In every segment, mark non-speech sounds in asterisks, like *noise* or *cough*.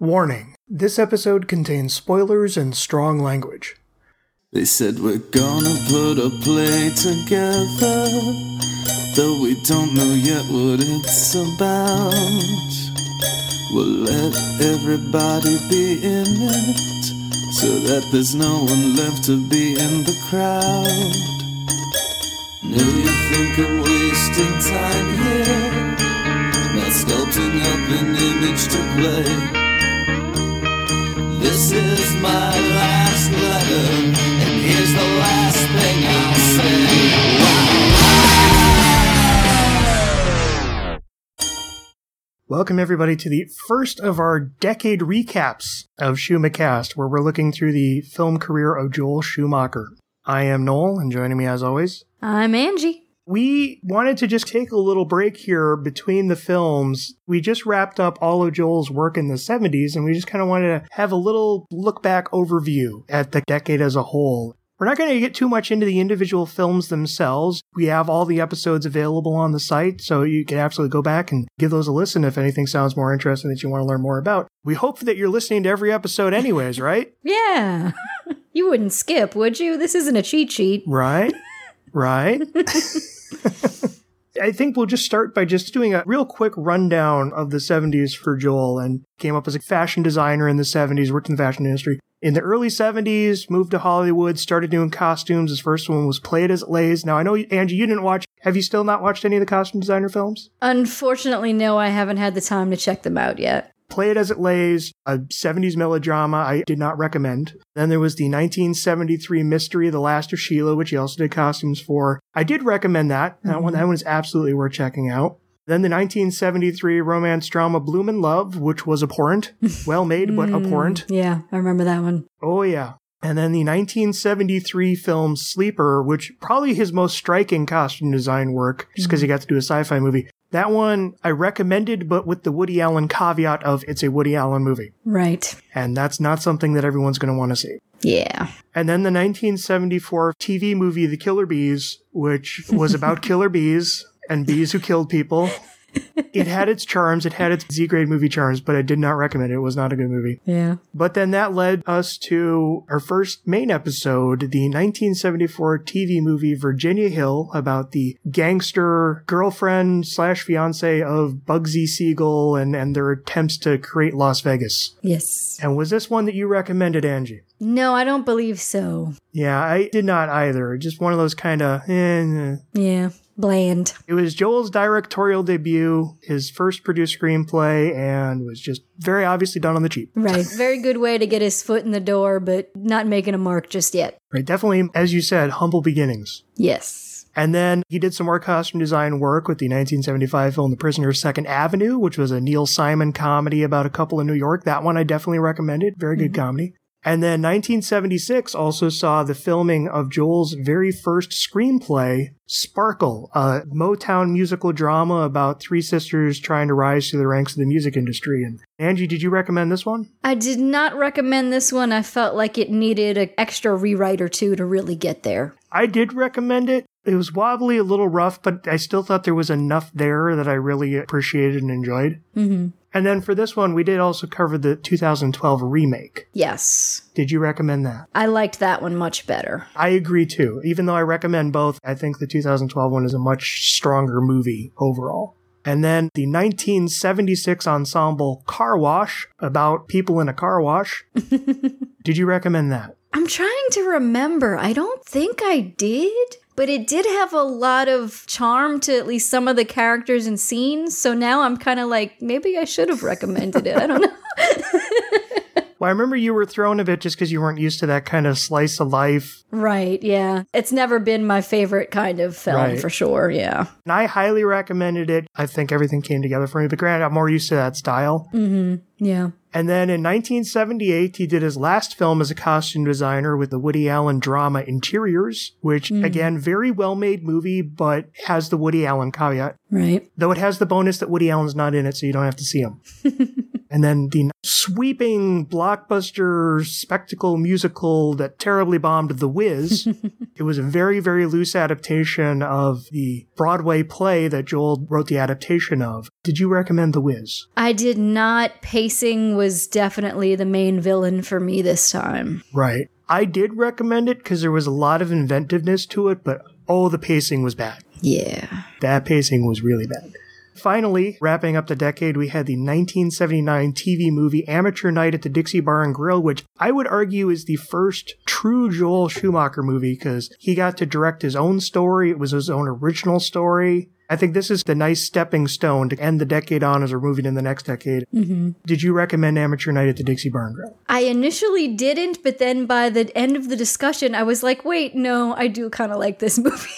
Warning this episode contains spoilers and strong language. They said we're gonna put a play together, though we don't know yet what it's about. We'll let everybody be in it, so that there's no one left to be in the crowd. Know you think I'm wasting time here, not sculpting up an image to play. This is my last letter, and here's the last thing I'll say. Welcome, everybody, to the first of our decade recaps of Schumacast, where we're looking through the film career of Joel Schumacher. I am Noel, and joining me as always, I'm Angie. We wanted to just take a little break here between the films. We just wrapped up all of Joel's work in the 70s, and we just kind of wanted to have a little look back overview at the decade as a whole. We're not going to get too much into the individual films themselves. We have all the episodes available on the site, so you can absolutely go back and give those a listen if anything sounds more interesting that you want to learn more about. We hope that you're listening to every episode, anyways, right? *laughs* Yeah. *laughs* you wouldn't skip, would you? This isn't a cheat sheet. Right? *laughs* Right? *laughs* I think we'll just start by just doing a real quick rundown of the 70s for Joel and came up as a fashion designer in the 70s, worked in the fashion industry. In the early 70s, moved to Hollywood, started doing costumes. His first one was played As Lays. Now, I know, Angie, you didn't watch. Have you still not watched any of the costume designer films? Unfortunately, no, I haven't had the time to check them out yet. Play It As It Lays, a 70s melodrama I did not recommend. Then there was the 1973 mystery, The Last of Sheila, which he also did costumes for. I did recommend that. That one, that mm-hmm. one is absolutely worth checking out. Then the 1973 romance drama Blume in Love, which was abhorrent. *laughs* Well made, but mm, abhorrent. Yeah, I remember that one. Oh, yeah. And then the 1973 film Sleeper, which probably his most striking costume design work, just because he mm-hmm. got to do a sci-fi movie. That one I recommended, but with the Woody Allen caveat of it's a Woody Allen movie. Right. And that's not something that everyone's going to want to see. Yeah. And then the 1974 TV movie The Killer Bees, which was about *laughs* killer bees and bees who killed people. It had its charms, it had its Z grade movie charms, but I did not recommend it. It was not a good movie. Yeah. But then that led us to our first main episode, the 1974 TV movie Virginia Hill, about the gangster girlfriend slash fiance of Bugsy Siegel and, and their attempts to create Las Vegas. Yes. And was this one that you recommended, Angie? No, I don't believe so. Yeah, I did not either. Just one of those kind of, eh, Yeah. Bland. It was Joel's directorial debut, his first produced screenplay, and was just very obviously done on the cheap. Right. *laughs* Very good way to get his foot in the door, but not making a mark just yet. Right, definitely, as you said, humble beginnings. Yes. And then he did some more costume design work with the 1975 film The Prisoner of Second Avenue, which was a Neil Simon comedy about a couple in New York. That one I definitely recommended. Very good mm-hmm. comedy. And then 1976 also saw the filming of Joel's very first screenplay, Sparkle, a Motown musical drama about three sisters trying to rise to the ranks of the music industry. And Angie, did you recommend this one? I did not recommend this one. I felt like it needed an extra rewrite or two to really get there. I did recommend it. It was wobbly, a little rough, but I still thought there was enough there that I really appreciated and enjoyed. Mm-hmm. And then for this one, we did also cover the 2012 remake. Yes. Did you recommend that? I liked that one much better. I agree too. Even though I recommend both, I think the 2012 one is a much stronger movie overall. And then the 1976 ensemble Car Wash about people in a car wash. *laughs* did you recommend that? I'm trying to remember. I don't think I did, but it did have a lot of charm to at least some of the characters and scenes. So now I'm kind of like, maybe I should have recommended it. I don't know. *laughs* Well, I remember you were thrown a bit just because you weren't used to that kind of slice of life. right. Yeah. It's never been my favorite kind of film Right. for sure. Yeah. And I highly recommended it. I think everything came together for me. But granted, I'm more used to that style. Mm-hmm. Yeah. And then in 1978, he did his last film as a costume designer with the Woody Allen drama Interiors, which again, very well made movie, but has the Woody Allen caveat. Right. Though it has the bonus that Woody Allen's not in it, so you don't have to see him. *laughs* and then the sweeping blockbuster spectacle musical that terribly bombed The Wiz. *laughs* it was a very, very loose adaptation of the Broadway play that Joel wrote the adaptation of. Did you recommend The Wiz? I did not. Pacing was definitely the main villain for me this time. Right. I did recommend it because there was a lot of inventiveness to it, but oh, the pacing was bad. Yeah. That pacing was really bad. Finally, wrapping up the decade, we had the 1979 TV movie Amateur Night at the Dixie Bar and Grill, which I would argue is the first true Joel Schumacher movie because he got to direct his own story. It was his own original story. I think this is the nice stepping stone to end the decade on as we're moving in the next decade. Mm-hmm. Did you recommend Amateur Night at the Dixie Bar and Grill? I initially didn't, but then by the end of the discussion, I was like, wait, no, I do kind of like this *laughs* movie.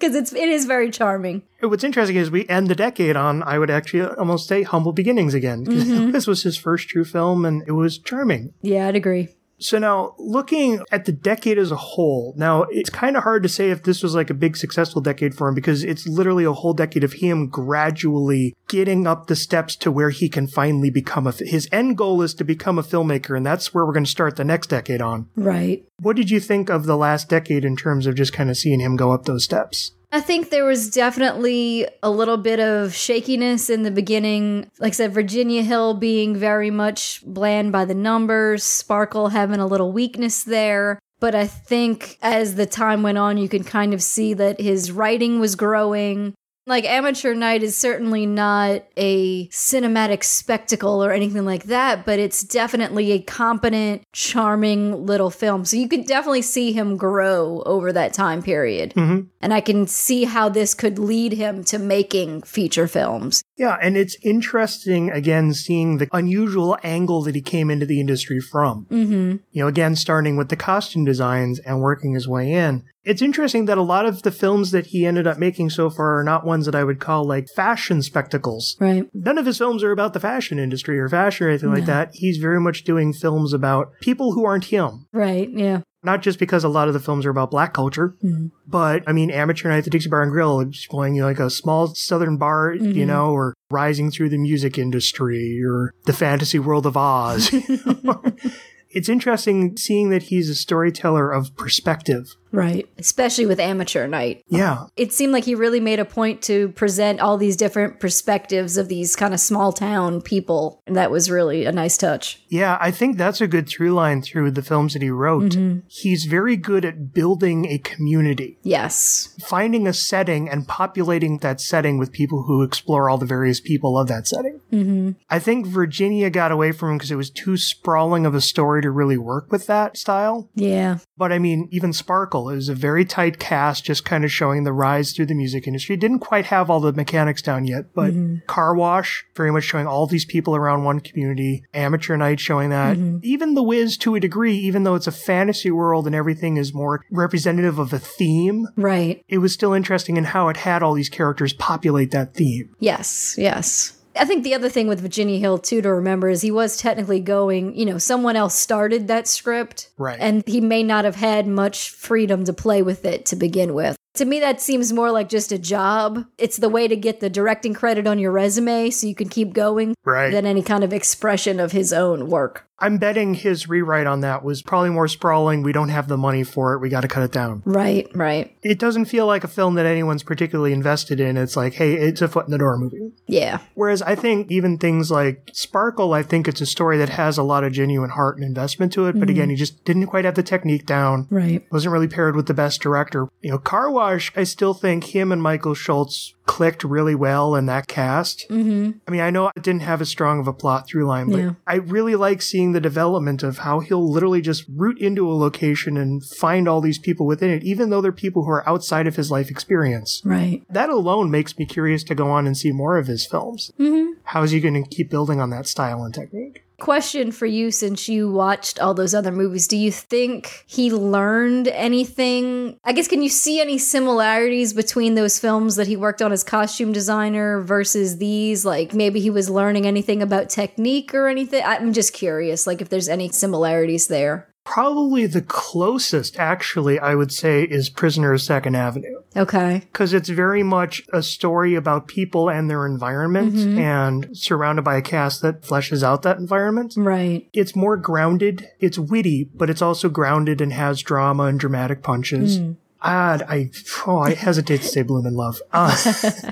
Because it's it is very charming. What's interesting is we end the decade on, I would actually almost say, humble beginnings again. 'cause mm-hmm. *laughs* This was his first true film and it was charming. Yeah, I'd agree. So now looking at the decade as a whole, now it's kind of hard to say if this was like a big successful decade for him because it's literally a whole decade of him gradually getting up the steps to where he can finally become a, his end goal is to become a filmmaker. And that's where we're going to start the next decade on. Right. What did you think of the last decade in terms of just kind of seeing him go up those steps? I think there was definitely a little bit of shakiness in the beginning. Like I said, Virginia Hill being very much bland by the numbers, Sparkle having a little weakness there. But I think as the time went on, you could kind of see that his writing was growing. Like Amateur Night is certainly not a cinematic spectacle or anything like that, but it's definitely a competent, charming little film. So you can definitely see him grow over that time period. Mm-hmm. And I can see how this could lead him to making feature films. Yeah, and it's interesting again seeing the unusual angle that he came into the industry from. Mm-hmm. You know, again starting with the costume designs and working his way in. It's interesting that a lot of the films that he ended up making so far are not ones that I would call like fashion spectacles. Right. None of his films are about the fashion industry or fashion or anything like that. He's very much doing films about people who aren't him. Right. Yeah. Not just because a lot of the films are about black culture, hmm. but I mean, Amateur Night at the Dixie Bar and Grill, exploring you know, like a small southern bar, you mm-hmm. know, or rising through the music industry or the fantasy world of Oz. *laughs* *laughs* it's interesting seeing that he's a storyteller of perspective. Right. Especially with Amateur Night. Yeah. It seemed like he really made a point to present all these different perspectives of these kind of small town people. And that was really a nice touch. Yeah, I think that's a good through line through the films that he wrote. He's very good at building a community, Yes. finding a setting and populating that setting with people who explore all the various people of that setting. Mm-hmm. I think Virginia got away from him because it was too sprawling of a story to really work with that style. Yeah. But I mean, even Sparkle is a very tight cast, just kind of showing the rise through the music industry. It didn't quite have all the mechanics down yet, but mm-hmm. Car Wash, very much showing all these people around one community. Amateur Night showing that. Mm-hmm. Even The Wiz to a degree, even though it's a fantasy world and everything is more representative of a theme, Right. it was still interesting in how it had all these characters populate that theme. Yes. Yes. I think the other thing with Virginia Hill, too, to remember is he was technically going, you know, someone else started that script. Right. And he may not have had much freedom to play with it to begin with. To me, that seems more like just a job. It's the way to get the directing credit on your resume so you can keep going Right. than any kind of expression of his own work. I'm betting his rewrite on that was probably more sprawling. We don't have the money for it. We got to cut it down. Right, right. It doesn't feel like a film that anyone's particularly invested in. It's like, hey, it's a foot in the door movie. Yeah. Whereas I think even things like Sparkle, I think it's a story that has a lot of genuine heart and investment to it. But mm-hmm. again, he just didn't quite have the technique down. Right. Wasn't really paired with the best director. You know, Car Wash, I still think him and Michael Schultz clicked really well in that cast. Mm-hmm. I mean, I know it didn't have as strong of a plot through line, but Yeah. I really like seeing the development of how he'll literally just root into a location and find all these people within it, even though they're people who are outside of his life experience. Right. That alone makes me curious to go on and see more of his films. Mm-hmm. How is he going to keep building on that style and technique? Question for you since you watched all those other movies. Do you think he learned anything? I guess, can you see any similarities between those films that he worked on as costume designer versus these? Like maybe he was learning anything about technique or anything? I'm just curious, like if there's any similarities there. Probably the closest, actually, I would say, is Prisoner of Second Avenue. Okay. Because it's very much a story about people and their environment mm-hmm. and surrounded by a cast that fleshes out that environment. Right. It's more grounded, it's witty, but it's also grounded and has drama and dramatic punches. Mm. Odd. I oh, I hesitate to say Blume in Love. Uh,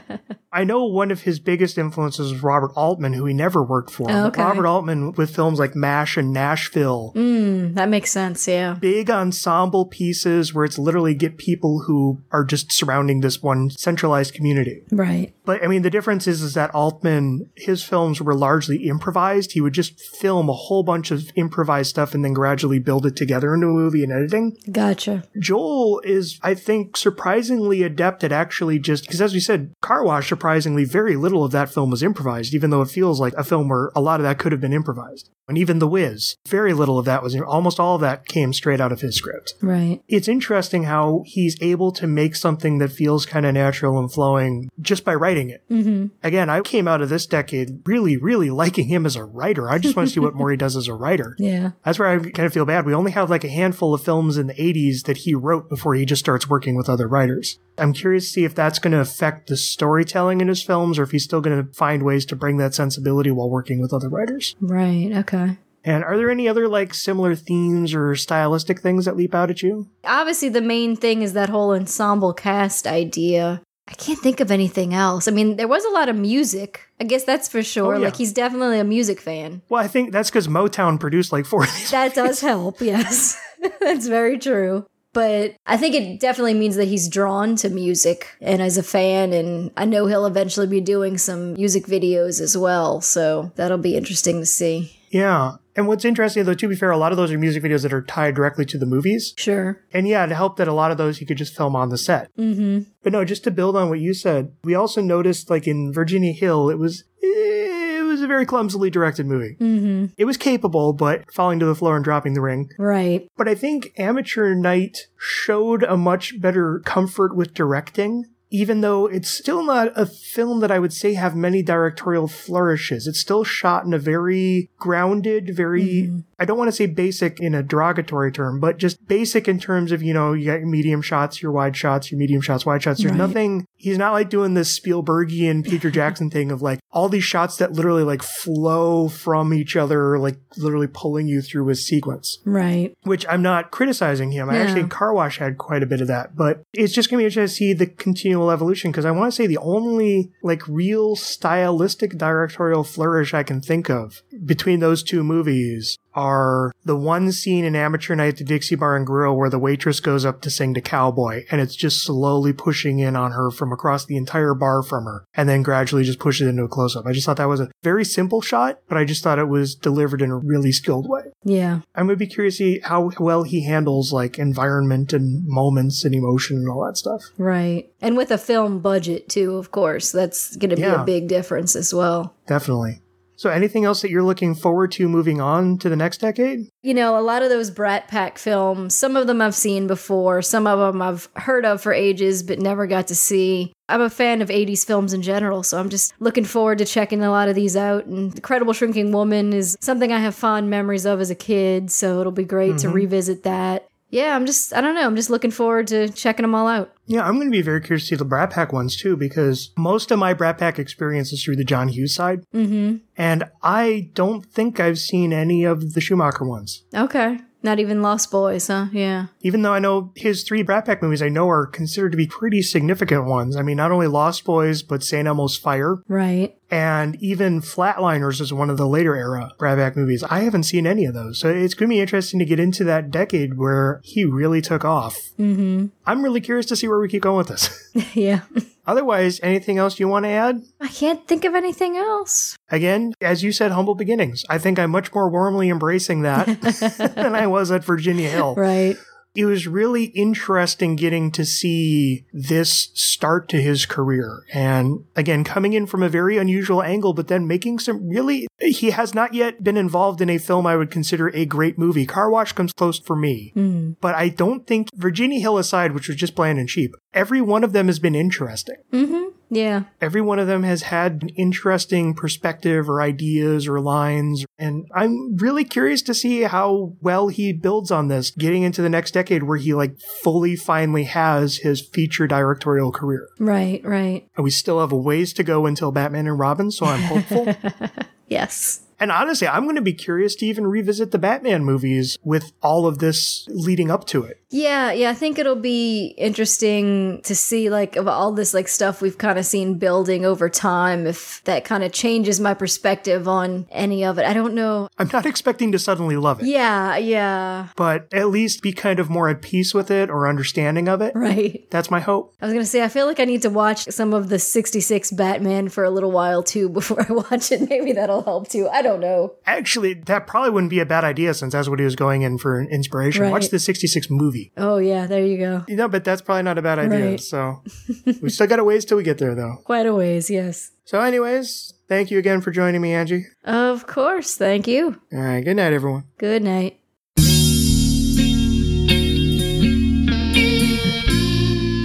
*laughs* I know one of his biggest influences is Robert Altman, who he never worked for. Oh, okay. Robert Altman with films like MASH and Nashville, Mm, that makes sense. Yeah. big ensemble pieces where it's literally get people who are just surrounding this one centralized community. Right. But I mean, the difference is, is that Altman, his films were largely improvised. He would just film a whole bunch of improvised stuff and then gradually build it together into a movie and editing. Gotcha. Joel is, I think, surprisingly adept at actually just, because as we said, Car Wash, surprisingly, very little of that film was improvised, even though it feels like a film where a lot of that could have been improvised. And even The Wiz, very little of that was, almost all of that came straight out of his script. Right. It's interesting how he's able to make something that feels kind of natural and flowing just by writing it. Mm-hmm. Again, I came out of this decade really, really liking him as a writer. I just want to see what *laughs* more he does as a writer. Yeah. That's where I kind of feel bad. We only have like a handful of films in the 80s that he wrote before he just starts working with other writers. I'm curious to see if that's going to affect the storytelling in his films or if he's still going to find ways to bring that sensibility while working with other writers. Right. Okay. And are there any other like similar themes or stylistic things that leap out at you? Obviously, the main thing is that whole ensemble cast idea. I can't think of anything else. I mean, there was a lot of music. I guess that's for sure. Oh, yeah. Like, he's definitely a music fan. Well, I think that's because Motown produced like four of these. That does help, *laughs* yes. *laughs* that's very true. But I think it definitely means that he's drawn to music and as a fan, and I know he'll eventually be doing some music videos as well. So that'll be interesting to see. Yeah. And what's interesting though, to be fair, a lot of those are music videos that are tied directly to the movies. Sure. And yeah, it helped that a lot of those you could just film on the set. Mm-hmm. But no, just to build on what you said, we also noticed like in Virginia Hill, it was it was a very clumsily directed movie. Mm-hmm. It was capable, but falling to the floor and dropping the ring. Right. But I think Amateur Night showed a much better comfort with directing. Even though it's still not a film that I would say have many directorial flourishes, it's still shot in a very grounded, very, mm-hmm. I don't want to say basic in a derogatory term, but just basic in terms of, you know, you got your medium shots, your wide shots, your medium shots, wide shots. There's Right. nothing, he's not like doing this Spielbergian Peter *laughs* Jackson thing of like all these shots that literally like flow from each other, like literally pulling you through a sequence Right. which I'm not criticizing him. I Yeah. actually, Car Wash had quite a bit of that, but it's just going to be interesting to see the continual evolution because I want to say the only like real stylistic directorial flourish I can think of between those two movies are the one scene in Amateur Night at the Dixie Bar and Grill where the waitress goes up to sing to Cowboy and it's just slowly pushing in on her from across the entire bar from her and then gradually just pushes into a close up. I just thought that was a very simple shot, but I just thought it was delivered in a really skilled way. Yeah. I'm gonna be curious to see how well he handles like environment and moments and emotion and all that stuff. Right. And with a film budget, too, of course. That's going to be Yeah. a big difference as well. Definitely. So, anything else that you're looking forward to moving on to the next decade? You know, a lot of those Brat Pack films, some of them I've seen before, some of them I've heard of for ages but never got to see. I'm a fan of 80s films in general, so I'm just looking forward to checking a lot of these out. And Incredible Shrinking Woman is something I have fond memories of as a kid, so it'll be great to mm-hmm. revisit that. Yeah, I'm just, I don't know, I'm just looking forward to checking them all out. Yeah, I'm going to be very curious to see the Brat Pack ones too, because most of my Brat Pack experience is through the John Hughes side, Mm and I don't think I've seen any of the Schumacher ones. Okay. Not even Lost Boys, huh? Yeah. Even though I know his three Brat Pack movies, I know are considered to be pretty significant ones. I mean, not only Lost Boys, but St. Elmo's Fire, Right. And even Flatliners is one of the later era Brat Pack movies. I haven't seen any of those, so it's going to be interesting to get into that decade where he really took off. Mm I'm really curious to see where we keep going with this. *laughs* *laughs* yeah. Otherwise, anything else you want to add? I can't think of anything else. Again, as you said, humble beginnings. I think I'm much more warmly embracing that *laughs* than I was at Virginia Hill. Right. It was really interesting getting to see this start to his career. And again, coming in from a very unusual angle, but then making some really, he has not yet been involved in a film I would consider a great movie. Car Wash comes close for me. Mm. But I don't think, Virginia Hill aside, which was just bland and cheap, every one of them has been interesting. hmm. Yeah. Every one of them has had an interesting perspective or ideas or lines. And I'm really curious to see how well he builds on this getting into the next decade where he like fully finally has his feature directorial career. Right. Right. And we still have a ways to go until Batman and Robin, so I'm hopeful. *laughs* Yes. And honestly, I'm going to be curious to even revisit the Batman movies with all of this leading up to it. Yeah, yeah, I think it'll be interesting to see like of all this like stuff we've kind of seen building over time if that kind of changes my perspective on any of it. I don't know. I'm not expecting to suddenly love it, Yeah, yeah. but at least be kind of more at peace with it or understanding of it. Right. That's my hope. I was going to say I feel like I need to watch some of the 66 Batman for a little while too before *laughs* I watch it. Maybe that'll help too. I don't know. Actually, that probably wouldn't be a bad idea since that's what he was going in for inspiration. Right. Watch the 66 movie. Oh yeah, there you go. You know, but that's probably not a bad idea. Right. So *laughs* we still got a ways till we get there, though. Quite a ways, yes. So, anyways, thank you again for joining me, Angie. Of course. Thank you. All right, good night, everyone. Good night.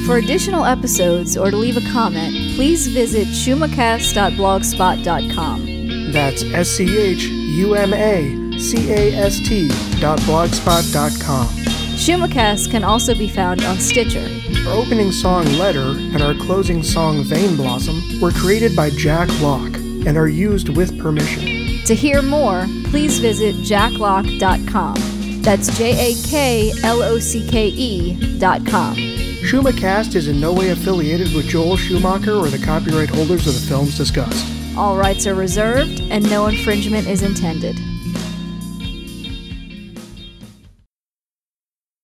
For additional episodes or to leave a comment, please visit schumacast.blogspot.com. That's S C H U M A C A S T dot blogspot.com. Schumacast can also be found on Stitcher. Our opening song Letter and our closing song Vein Blossom were created by Jak Locke and are used with permission. To hear more, please visit jaklocke.com. That's J A K L O C K E dot com. Schumacast is in no way affiliated with Joel Schumacher or the copyright holders of the films discussed. All rights are reserved and no infringement is intended.